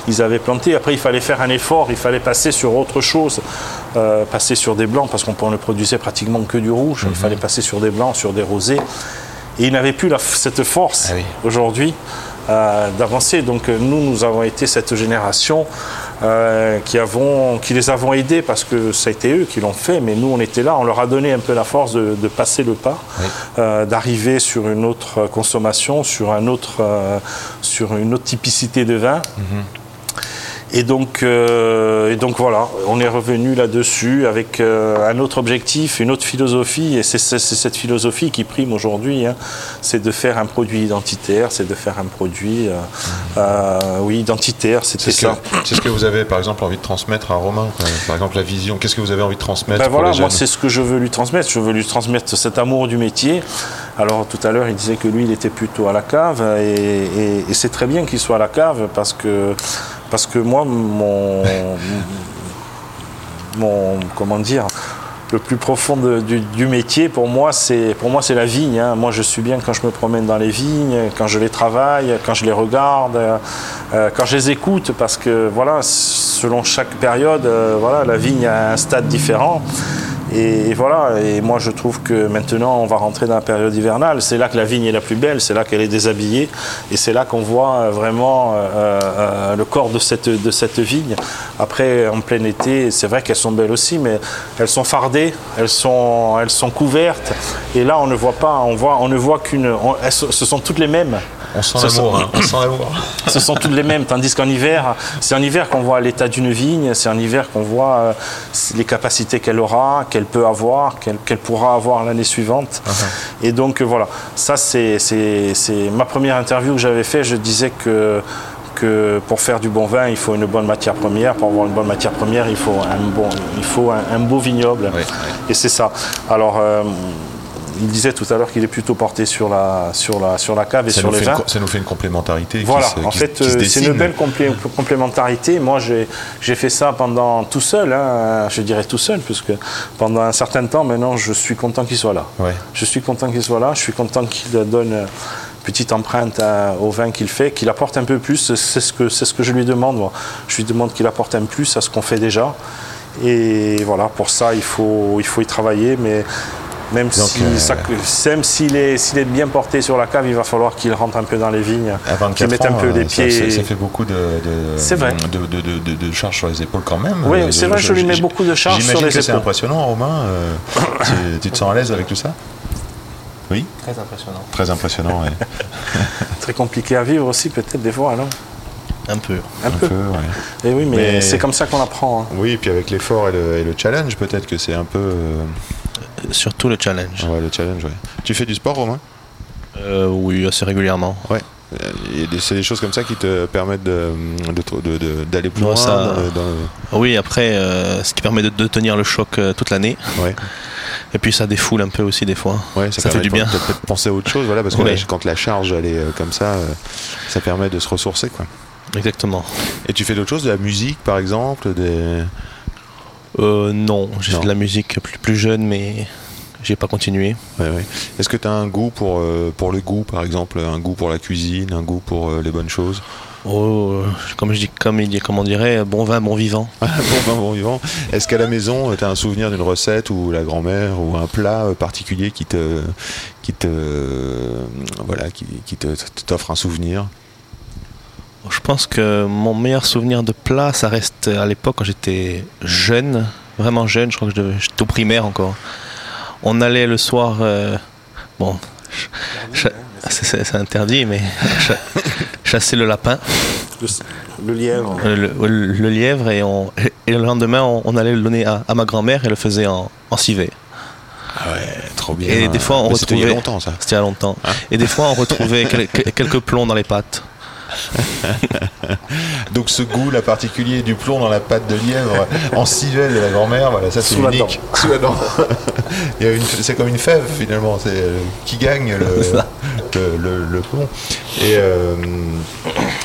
Ils avaient planté. Après, il fallait faire un effort. Il fallait passer sur autre chose. Euh, passer sur des blancs, parce qu'on ne produisait pratiquement que du rouge. Mhm. Il fallait passer sur des blancs, sur des rosés. Et ils n'avaient plus la- cette force Ah oui. aujourd'hui euh, d'avancer. Donc euh, nous, nous avons été cette génération euh, qui, avons, qui les avons aidés parce que ça a été eux qui l'ont fait, mais nous, on était là, on leur a donné un peu la force de, de passer le pas, Oui. euh, d'arriver sur une autre consommation, sur, un autre, euh, sur une autre typicité de vin. Et donc, euh, et donc voilà, on est revenu là-dessus avec euh, un autre objectif, une autre philosophie, et c'est cette philosophie qui prime aujourd'hui. hein. C'est de faire un produit identitaire, c'est de faire un produit, euh, euh, oui, identitaire. C'était ça. c'est ce que vous avez, par exemple, envie de transmettre à Romain quoi. Par exemple, la vision. Qu'est-ce que vous avez envie de transmettre Ben voilà, moi c'est ce que je veux lui transmettre. Je veux lui transmettre cet amour du métier, Alors tout à l'heure, il disait que lui, il était plutôt à la cave, et, et c'est très bien qu'il soit à la cave parce que, parce que moi, mon, comment dire, le plus profond du, métier, pour moi, c'est pour moi c'est la vigne. Hein. Moi, je suis bien quand je me promène dans les vignes, quand je les travaille, quand je les regarde, euh, quand je les écoute, parce que voilà, selon chaque période, euh, voilà, la vigne a un stade différent. Et, voilà, et moi je trouve que maintenant on va rentrer dans la période hivernale. C'est là que la vigne est la plus belle, c'est là qu'elle est déshabillée, et c'est là qu'on voit euh, vraiment euh, euh, le corps de cette, de cette vigne. Après, en plein été, c'est vrai qu'elles sont belles aussi, mais elles sont fardées, elles sont, elles sont couvertes, et là on ne voit pas, on, voit, on ne voit qu'une. Ce sont toutes les mêmes. On sent l'amour, hein. on sent Ce sont toutes les mêmes, tandis qu'en hiver, c'est en hiver qu'on voit l'état d'une vigne, c'est en hiver qu'on voit euh, les capacités qu'elle aura, qu'elle peut avoir, qu'elle pourra avoir l'année suivante. Uh-huh. Et donc voilà, ça c'est ma première interview que j'avais fait, je disais que que pour faire du bon vin, il faut une bonne matière première. Pour avoir une bonne matière première, il faut un, bon, il faut un, beau vignoble. Et c'est ça. Alors, euh, il disait tout à l'heure qu'il est plutôt porté sur la, sur la, sur la cave et sur les vins. ça nous fait une complémentarité. Voilà, en fait, euh, c'est une belle complémentarité. Moi, j'ai fait ça pendant tout seul, hein, je dirais tout seul, puisque pendant un certain temps, maintenant, je suis content qu'il soit là. Je suis content qu'il soit là, je suis content qu'il donne une petite empreinte au vin qu'il fait, qu'il apporte un peu plus. C'est ce, que, ce que je lui demande. Je lui demande qu'il apporte un plus à ce qu'on fait déjà. Et voilà, pour ça, il faut, il faut y travailler. Mais même euh, s'il est, bien porté sur la cave, il va falloir qu'il rentre un peu dans les vignes, qu'il mette un peu euh, les pieds. Ça, fait beaucoup de, de, de, charges sur les épaules quand même. Oui, c'est vrai, je lui mets beaucoup de charges sur les épaules. c'est impressionnant, Romain. Euh, tu, te sens à l'aise avec tout ça? Oui? Très impressionnant. Très impressionnant, oui. Très compliqué à vivre aussi, peut-être, des fois, non un peu. Un, peu. Et oui, mais, c'est comme ça qu'on apprend. Hein. Oui, et puis avec l'effort et, le, challenge, peut-être que c'est un peu surtout le challenge. Ouais, le challenge, ouais. Tu fais du sport, Romain? Euh, Oui, assez régulièrement. Ouais. C'est des choses comme ça qui te permettent d'aller plus loin Oui, après, euh, ce qui permet de, tenir le choc euh, toute l'année. Ouais. Et puis ça défoule un peu aussi des fois. Ouais, ça, fait du bien. De penser à autre chose, voilà, parce que quand la charge elle est comme ça, ça permet de se ressourcer, quoi. Exactement. Et tu fais d'autres choses, de la musique par exemple, des euh, non, j'ai fait de la musique plus, plus jeune, mais j'ai pas continué. Est-ce que tu as un goût pour, euh, pour le goût, par exemple, un goût pour la cuisine, un goût pour euh, les bonnes choses? Oh, comme je dis, comme il comment on dirait, bon vin, bon vivant. bon vin, bon vivant. Est-ce qu'à la maison, tu as un souvenir d'une recette ou la grand-mère ou un plat particulier qui te, qui te, voilà, qui, qui t'offre un souvenir? Je pense que mon meilleur souvenir de plat, ça reste à l'époque quand j'étais jeune, vraiment jeune, je crois que j'étais au primaire encore. On allait le soir, euh, bon, c'est interdit, mais chasser le lapin. Le, lièvre. Le, lièvre, et, on, et, le lendemain, on, allait le donner à, ma grand-mère et le faisait en, civet. Ah ouais, trop bien. Et des fois, on retrouvait. C'était il y a longtemps, ça. C'était il y a longtemps. Hein et des fois, on retrouvait quelques plombs dans les pattes. Donc ce goût là particulier du plomb dans la pâte de lièvre en civelle de la grand-mère, voilà, ça c'est unique. Sous la dent. c'est comme une fève finalement, c'est euh, qui gagne le, le, plomb. Et euh,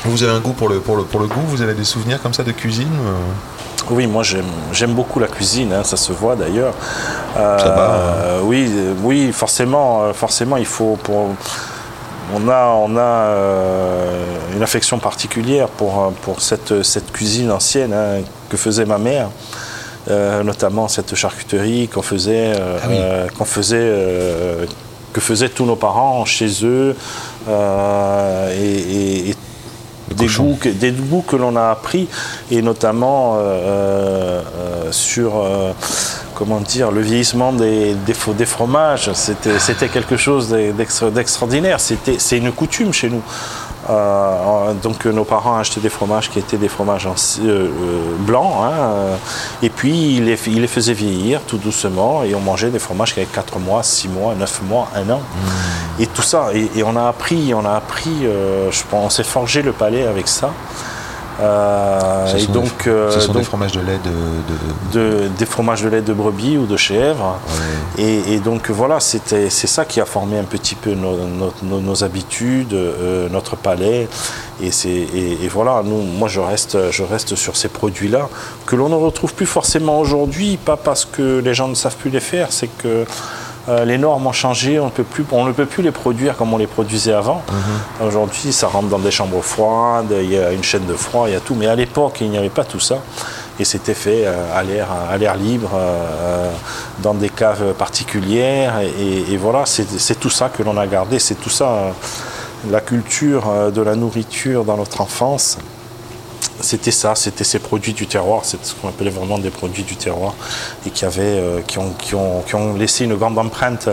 vous avez un goût pour le, pour, le, pour le goût, vous avez des souvenirs comme ça de cuisine euh? Oui, moi j'aime beaucoup la cuisine, hein, ça se voit d'ailleurs. Euh, oui, oui, forcément, forcément, il faut pour on a, on a euh, une affection particulière pour, euh, pour cette, cette cuisine ancienne hein, que faisait ma mère. Euh, notamment cette charcuterie qu'on faisait, ah qu'on faisait que faisaient tous nos parents chez eux et, des goûts, que, des goûts que l'on a appris et notamment sur comment dire, le vieillissement des, des, fromages, c'était quelque chose d'extraordinaire. C'est une coutume chez nous. Euh, donc nos parents achetaient des fromages qui étaient des fromages euh, euh, blancs, hein, et puis ils les, les, faisaient vieillir tout doucement, et on mangeait des fromages qui avaient 4 mois, 6 mois, 9 mois, 1 an. Mmh. Et tout ça, et, on a appris, on a appris, je pense, on s'est forgé le palais avec ça. Euh, Ce et donc, des, euh, ce sont des donc, fromages de lait de. de- de- des fromages de lait de brebis ou de chèvre. Ouais. Et, et donc voilà, c'est ça qui a formé un petit peu nos, nos- nos- nos habitudes, euh, notre palais. Et, c'est, et, et voilà, nous, moi je reste, je reste sur ces produits-là que l'on ne retrouve plus forcément aujourd'hui, pas parce que les gens ne savent plus les faire, c'est que euh, les normes ont changé, on, peut plus, on ne peut plus les produire comme on les produisait avant. Aujourd'hui, ça rentre dans des chambres froides, il y a une chaîne de froid, il y a tout. Mais à l'époque, il n'y avait pas tout ça. Et c'était fait euh, à l'air, libre, euh, dans des caves particulières. Et, et voilà, c'est, tout ça que l'on a gardé. C'est tout ça, la culture de la nourriture dans notre enfance. C'était ça, c'était ces produits du terroir, c'est ce qu'on appelait vraiment des produits du terroir, et qui, avaient, euh, qui, ont, qui, ont, qui ont laissé une grande empreinte,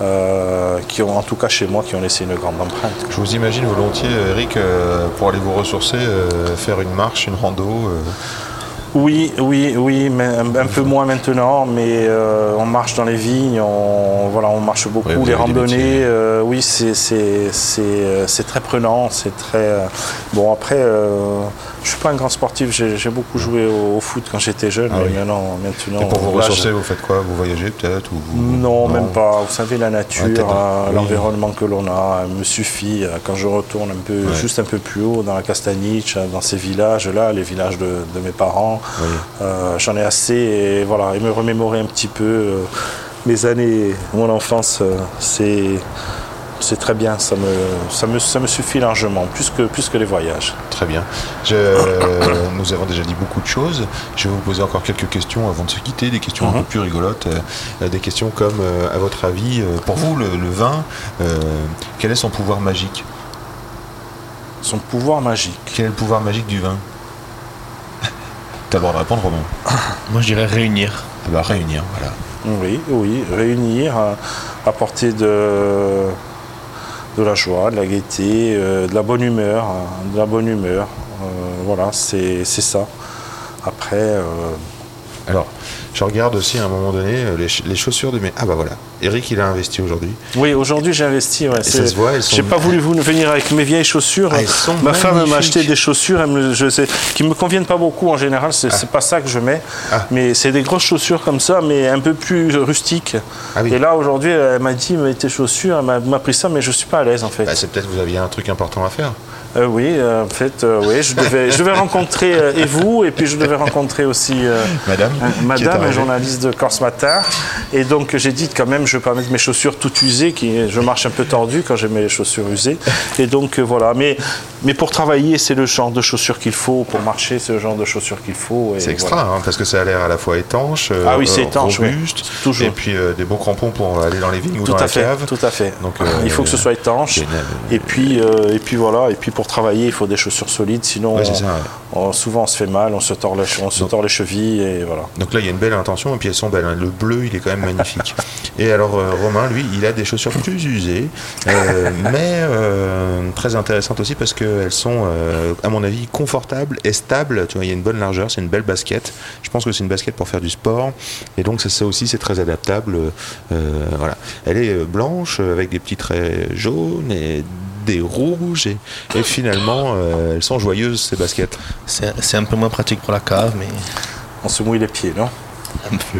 euh, qui ont, en tout cas chez moi, qui ont laissé une grande empreinte. Je vous imagine volontiers, Eric, euh, pour aller vous ressourcer, faire une marche, une rando. Oui, oui, oui, mais un, un peu moins maintenant, mais euh, on marche dans les vignes, on, voilà, on marche beaucoup, les randonnées, euh, oui, c'est, très prenant, c'est très... euh, bon, après, je suis pas un grand sportif, j'ai, beaucoup joué au, au foot quand j'étais jeune, Ah mais oui. maintenant, maintenant... Et pour vous ressourcer, vous faites quoi? Vous voyagez peut-être vous- Non, même pas. Vous savez, la nature, peut-être, euh, oui. l'environnement que l'on a me suffit. Euh, Quand je retourne un peu, Ouais. juste un peu plus haut, dans la Castaniche, euh, dans ces villages-là, les villages de, de mes parents, Oui. euh, j'en ai assez. Et voilà, et me remémorer un petit peu euh, mes années, mon enfance, euh, c'est c'est très bien. Ça me, ça me, ça me suffit largement, plus que, plus que les voyages. Très bien. Je- euh, nous avons déjà dit beaucoup de choses. Je vais vous poser encore quelques questions avant de se quitter, des questions un Mhm. peu plus rigolotes. euh, des questions comme, euh, à votre avis, euh, pour vous, le, le vin, euh, quel est son pouvoir magique? Son pouvoir magique. Quel est le pouvoir magique du vin? T'as le droit de répondre, Romain. Moi, je dirais réunir. Ah bah, réunir, voilà. Oui, oui, réunir, apporter de, de la joie, de la gaieté, euh, de la bonne humeur, hein. Euh, voilà, c'est c'est ça. Après, euh, Alors, je regarde aussi à un moment donné euh, les, ch- les chaussures de mes. Ah bah voilà, Eric il a investi aujourd'hui. oui, aujourd'hui j'ai investi. ouais, Et ça se voit, elles sont- J'ai pas voulu vous venir avec mes vieilles chaussures. Ah, elles sont Ma femme m'a acheté des chaussures, elle me, je sais, qui me conviennent pas beaucoup en général. C'est c'est pas ça que je mets, Ah. mais c'est des grosses chaussures comme ça, mais un peu plus rustiques. Ah oui. Et là aujourd'hui, elle m'a dit, mais tes chaussures, elle m'a- m'a pris ça, mais je suis pas à l'aise en fait. Bah, c'est peut-être que vous aviez un truc important à faire. Euh, oui, euh, en fait, euh, oui, je devais, je devais rencontrer euh, et vous, et puis je devais rencontrer aussi Madame, un- Madame, un journaliste de Corse Matin. Et donc j'ai dit quand même, je vais pas mettre mes chaussures toutes usées, qui, je marche un peu tordu quand j'ai mes chaussures usées. Et donc voilà, mais, mais pour travailler, c'est le genre de chaussures qu'il faut, pour marcher, c'est le genre de chaussures qu'il faut. C'est extra, voilà. hein, parce que ça a l'air à la fois étanche, Ah oui, étanche, oui. robuste, Toujours. et puis des bons crampons pour aller dans les vignes ou Tout dans à la fait, cave. tout à fait. Donc, il faut que ce soit étanche. génial. Et puis, et puis voilà. Et puis pour travailler, il faut des chaussures solides. Sinon, Ouais, c'est ça, ouais. on- souvent on se fait mal, on se tord, la- on se Donc- tord les chevilles et voilà. Donc là, il y a une belle intention, et puis elles sont belles. hein. Le bleu, il est quand même magnifique. et alors, euh, Romain, lui, il a des chaussures plus usées, euh, mais euh, très intéressantes aussi parce qu'elles sont, à mon avis, confortables et stables. Tu vois, il y a une bonne largeur, c'est une belle basket. Je pense que c'est une basket pour faire du sport, et donc ça, ça aussi, c'est très adaptable. Voilà. Elle est blanche avec des petits traits jaunes et des rouges, et, et finalement, euh, elles sont joyeuses ces baskets. C'est un peu moins pratique pour la cave, mais On se mouille les pieds, non? un peu.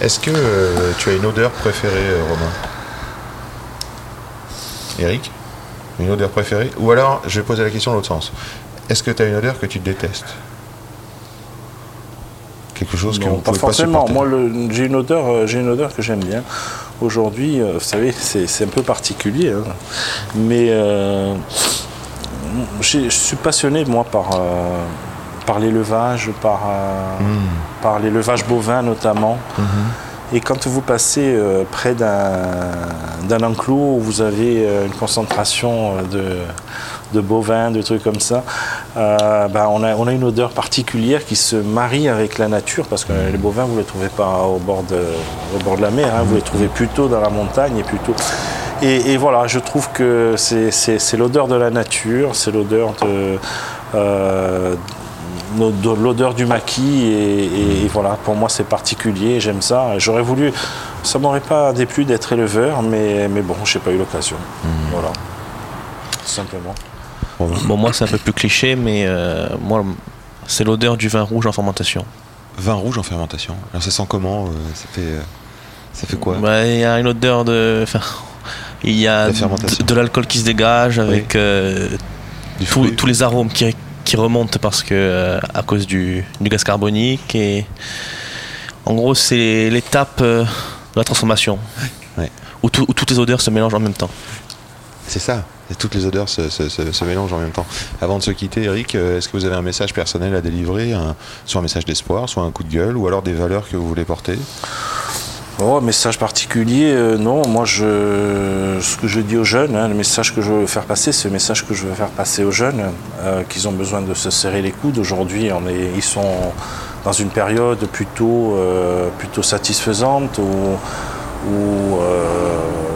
Est-ce que euh, tu as une odeur préférée, euh, Romain? Eric? Une odeur préférée? Ou alors, je vais poser la question dans l'autre sens. Est-ce que tu as une odeur que tu détestes? Quelque chose que Non, vous pas pouvez forcément. pas supporter Moi, j'ai une odeur, j'ai une odeur que j'aime bien. Aujourd'hui, euh, vous savez, c'est un peu particulier, hein. mais euh, je suis passionné moi par euh, par l'élevage, par euh, Hmm. par l'élevage bovin notamment. Mhm. Et quand vous passez euh, près d'un enclos où vous avez euh, une concentration euh, de, bovins, de trucs comme ça, ben, on, a, une odeur particulière qui se marie avec la nature parce que les bovins, vous ne les trouvez pas au bord de, la mer, hein, vous les trouvez plutôt dans la montagne et plutôt. Et, voilà, je trouve que c'est- l'odeur de la nature, c'est l'odeur de l'odeur du maquis et, et- et voilà pour moi c'est particulier j'aime ça. J'aurais voulu ça m'aurait pas déplu d'être éleveur mais, mais bon j'ai pas eu l'occasion. Voilà. Tout simplement. Bon, moi, c'est un peu plus cliché, mais euh, moi, c'est l'odeur du vin rouge en fermentation. Vin rouge en fermentation. Alors ça sent comment euh, Ça fait, euh, ça fait quoi? Bah, Il y a une odeur de. il y a La de, l'alcool qui se dégage avec euh, Du tous- tous les arômes qui, qui remontent parce que euh, à cause du, du gaz carbonique et en gros c'est l'étape euh, de la transformation Ouais. où, tout- où toutes les odeurs se mélangent en même temps. C'est ça. Et toutes les odeurs se, se- se- se mélangent en même temps. Avant de se quitter, Eric, euh, est-ce que vous avez un message personnel à délivrer un- Soit un message d'espoir, soit un coup de gueule, ou alors des valeurs que vous voulez porter? Oh, message particulier, euh, non. Moi, je, ce que je dis aux jeunes, hein, le message que je veux faire passer, c'est le message que je veux faire passer aux jeunes, euh, qu'ils ont besoin de se serrer les coudes. Aujourd'hui, ils sont dans une période plutôt, euh, satisfaisante où,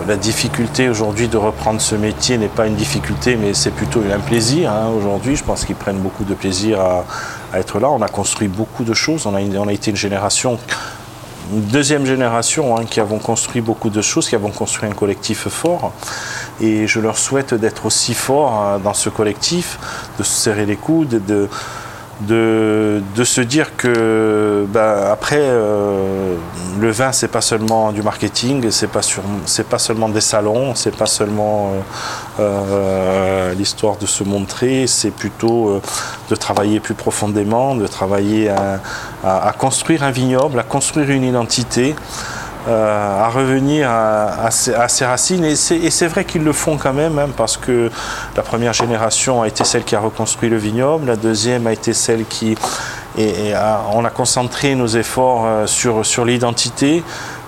la difficulté aujourd'hui de reprendre ce métier n'est pas une difficulté, mais c'est plutôt un plaisir. hein. Aujourd'hui, je pense qu'ils prennent beaucoup de plaisir à, être là. On a construit beaucoup de choses. On a, été une génération deuxième génération hein, qui avons construit beaucoup de choses, qui avons construit un collectif fort. Et je leur souhaite d'être aussi forts hein, dans ce collectif, de se serrer les coudes, de, de, se dire que bah, après euh, le vin c'est pas seulement du marketing, c'est pas pas seulement des salons, c'est pas seulement euh, euh, l'histoire de se montrer, c'est plutôt de travailler plus profondément, de travailler à construire un vignoble, à construire une identité. Euh, à revenir à, ses, racines. Et c'est vrai qu'ils le font quand même, hein, parce que la première génération a été celle qui a reconstruit le vignoble, la deuxième a été celle qui... Et, on a concentré nos efforts euh, sur, sur l'identité.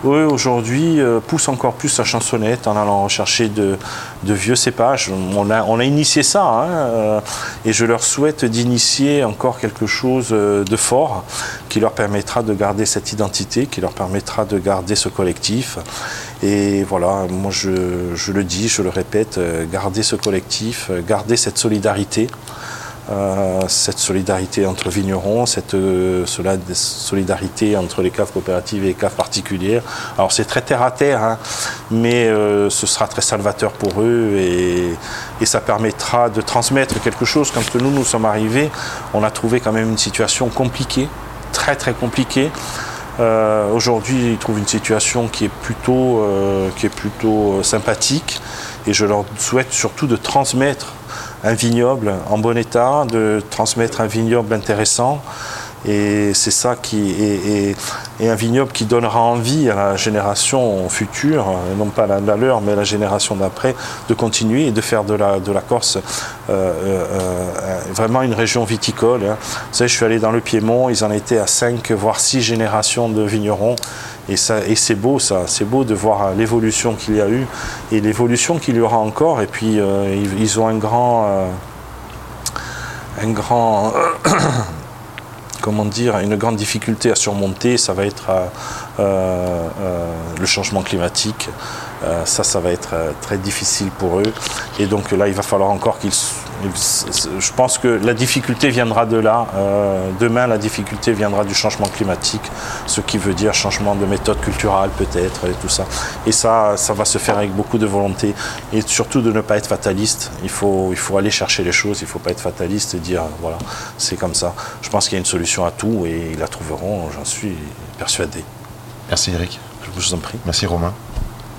Eux, aujourd'hui, euh, poussent encore plus la chansonnette en allant rechercher de, vieux cépages. On a, initié ça, hein, euh, et je leur souhaite d'initier encore quelque chose euh, de fort qui leur permettra de garder cette identité, qui leur permettra de garder ce collectif. Et voilà, moi je, je le dis, je le répète, garder ce collectif, garder cette solidarité. Euh, cette solidarité entre vignerons, cette euh, solidarité entre les caves coopératives et les caves particulières. Alors c'est très terre à terre, hein, mais euh, ce sera très salvateur pour eux et, et ça permettra de transmettre quelque chose. Quand nous nous sommes arrivés, on a trouvé quand même une situation compliquée, très très compliquée. Aujourd'hui, ils trouvent une situation qui est plutôt, qui est plutôt sympathique et je leur souhaite surtout de transmettre un vignoble en bon état, de transmettre un vignoble intéressant. Et c'est ça qui est, un vignoble qui donnera envie à la génération future, euh, non pas la, la leur, mais la génération d'après, de continuer et de faire de la, Corse euh, euh, vraiment une région viticole. hein. Vous savez, je suis allé dans le Piémont, ils en étaient à 5, voire 6 générations de vignerons. Et, c'est beau ça, c'est beau de voir l'évolution qu'il y a eu et l'évolution qu'il y aura encore. Et puis ils, ils ont un grand, un grand, comment dire, une grande difficulté à surmonter. Ça va être euh, euh, euh, le changement climatique. Euh, ça, ça va être euh, très difficile pour eux. Et donc là, il va falloir encore qu'ils. Je pense que la difficulté viendra de là. Euh, demain, la difficulté viendra du changement climatique, ce qui veut dire changement de méthode culturelle peut-être et tout ça. Et ça, ça va se faire avec beaucoup de volonté et surtout de ne pas être fataliste. Il faut, il faut aller chercher les choses. Il ne faut pas être fataliste et dire voilà, c'est comme ça. Je pense qu'il y a une solution à tout et ils la trouveront. J'en suis persuadé. Merci Eric. Je vous en prie. Merci Romain.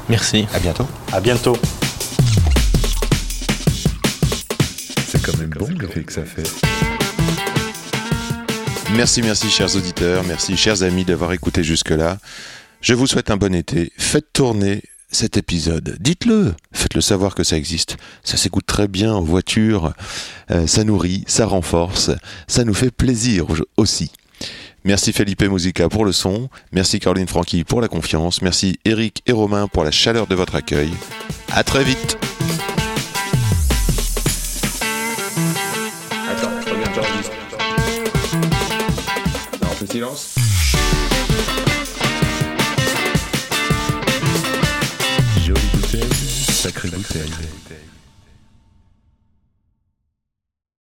Merci. À bientôt. À bientôt. C'est quand même bon l'effet que ça fait. Merci, merci chers auditeurs, merci chers amis d'avoir écouté jusque-là. Je vous souhaite un bon été. Faites tourner cet épisode. Dites-le, faites-le savoir que ça existe. Ça s'écoute très bien en voiture, Euh, ça nourrit, ça renforce, ça nous fait plaisir au- aussi. Merci Felipe Musica pour le son, merci Caroline Francky pour la confiance, merci Eric et Romain pour la chaleur de votre accueil. À très vite. Attends, regarde, j'enregistre. Non, on fait silence. Jolie bouteille, sacrée bouteille.